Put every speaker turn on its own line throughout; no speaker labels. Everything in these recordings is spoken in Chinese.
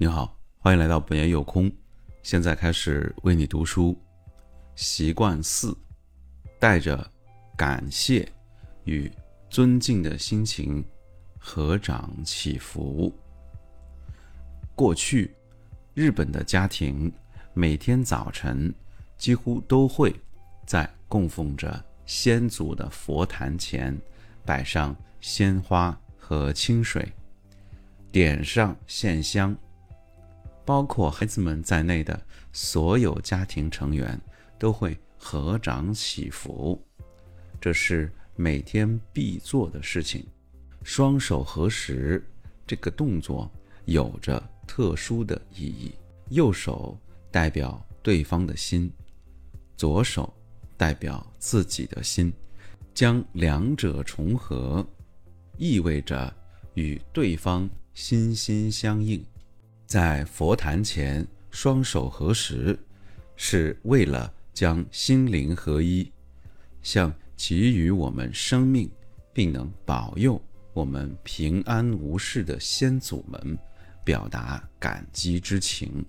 你好，欢迎来到本言有空。现在开始为你读书。习惯四，带着感谢与尊敬的心情合掌祈福。过去，日本的家庭每天早晨几乎都会在供奉着先祖的佛坛前摆上鲜花和清水，点上线香。包括孩子们在内的所有家庭成员都会合掌祈福，这是每天必做的事情。双手合十这个动作有着特殊的意义。右手代表对方的心，左手代表自己的心，将两者重合，意味着与对方心心相印。在佛坛前双手合十，是为了将心灵合一，向给予我们生命并能保佑我们平安无事的先祖们表达感激之情。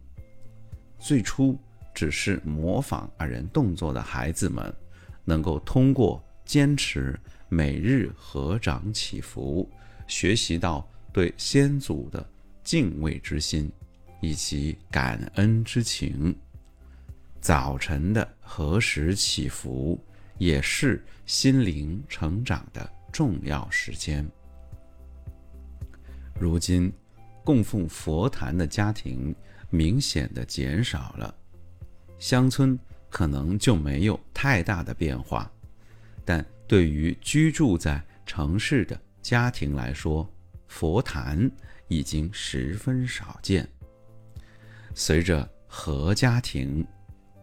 最初只是模仿二人动作的孩子们，能够通过坚持每日合掌祈福，学习到对先祖的。敬畏之心，以及感恩之情。早晨的何时祈福，也是心灵成长的重要时间。如今，供奉佛坛的家庭明显的减少了，乡村可能就没有太大的变化，但对于居住在城市的家庭来说，佛坛。已经十分少见。随着合家庭，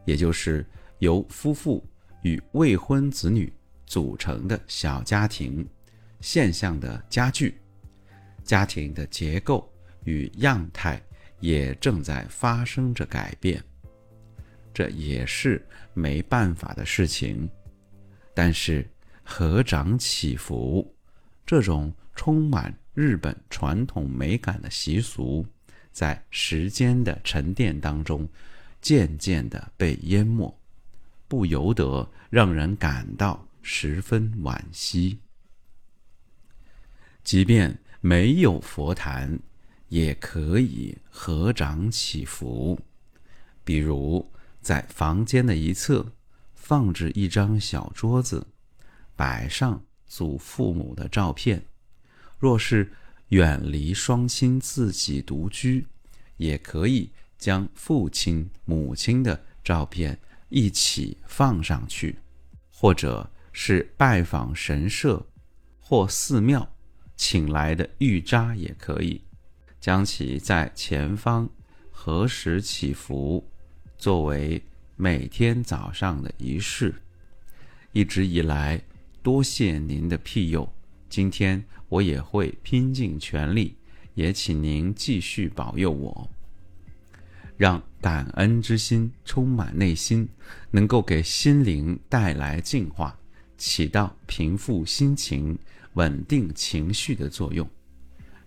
也就是由夫妇与未婚子女组成的小家庭现象的加剧，家庭的结构与样态也正在发生着改变。这也是没办法的事情。但是合掌祈福这种充满。日本传统美感的习俗，在时间的沉淀当中，渐渐的被淹没，不由得让人感到十分惋惜。即便没有佛坛，也可以合掌祈福。比如，在房间的一侧放置一张小桌子，摆上祖父母的照片。若是远离双亲，自己独居，也可以将父亲、母亲的照片一起放上去，或者是拜访神社或寺庙请来的玉渣也可以，将其在前方合十祈福，作为每天早上的仪式。一直以来，多谢您的庇佑。今天我也会拼尽全力，也请您继续保佑我，让感恩之心充满内心，能够给心灵带来净化，起到平复心情、稳定情绪的作用。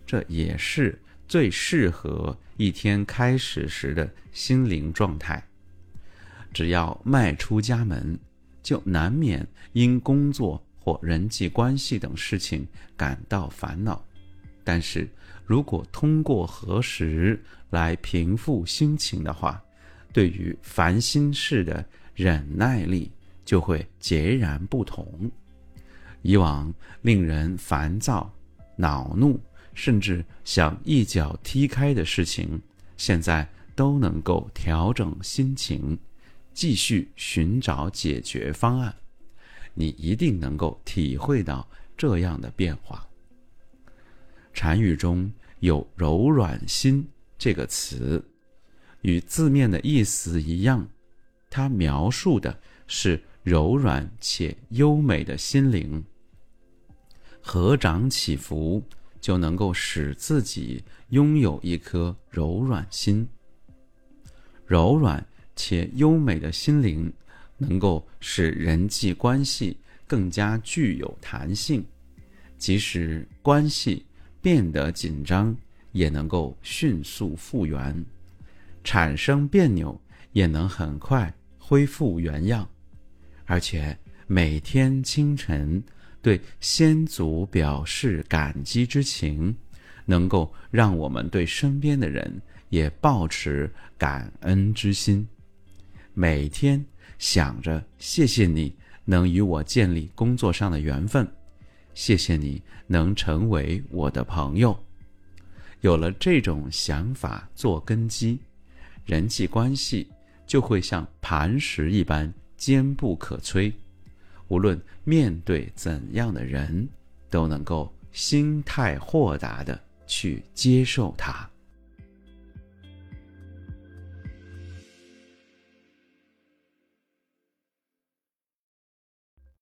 这也是最适合一天开始时的心灵状态。只要迈出家门，就难免因工作。或人际关系等事情感到烦恼，但是如果通过核实来平复心情的话，对于烦心事的忍耐力就会截然不同。以往令人烦躁、恼怒，甚至想一脚踢开的事情，现在都能够调整心情，继续寻找解决方案。你一定能够体会到这样的变化。禅语中有“柔软心”这个词，与字面的意思一样，它描述的是柔软且优美的心灵。合掌祈福，就能够使自己拥有一颗柔软心。柔软且优美的心灵。能够使人际关系更加具有弹性，即使关系变得紧张，也能够迅速复原，产生别扭也能很快恢复原样，而且每天清晨对先祖表示感激之情，能够让我们对身边的人也保持感恩之心。每天想着谢谢你能与我建立工作上的缘分，谢谢你能成为我的朋友。有了这种想法做根基，人际关系就会像磐石一般坚不可摧。无论面对怎样的人，都能够心态豁达的去接受它。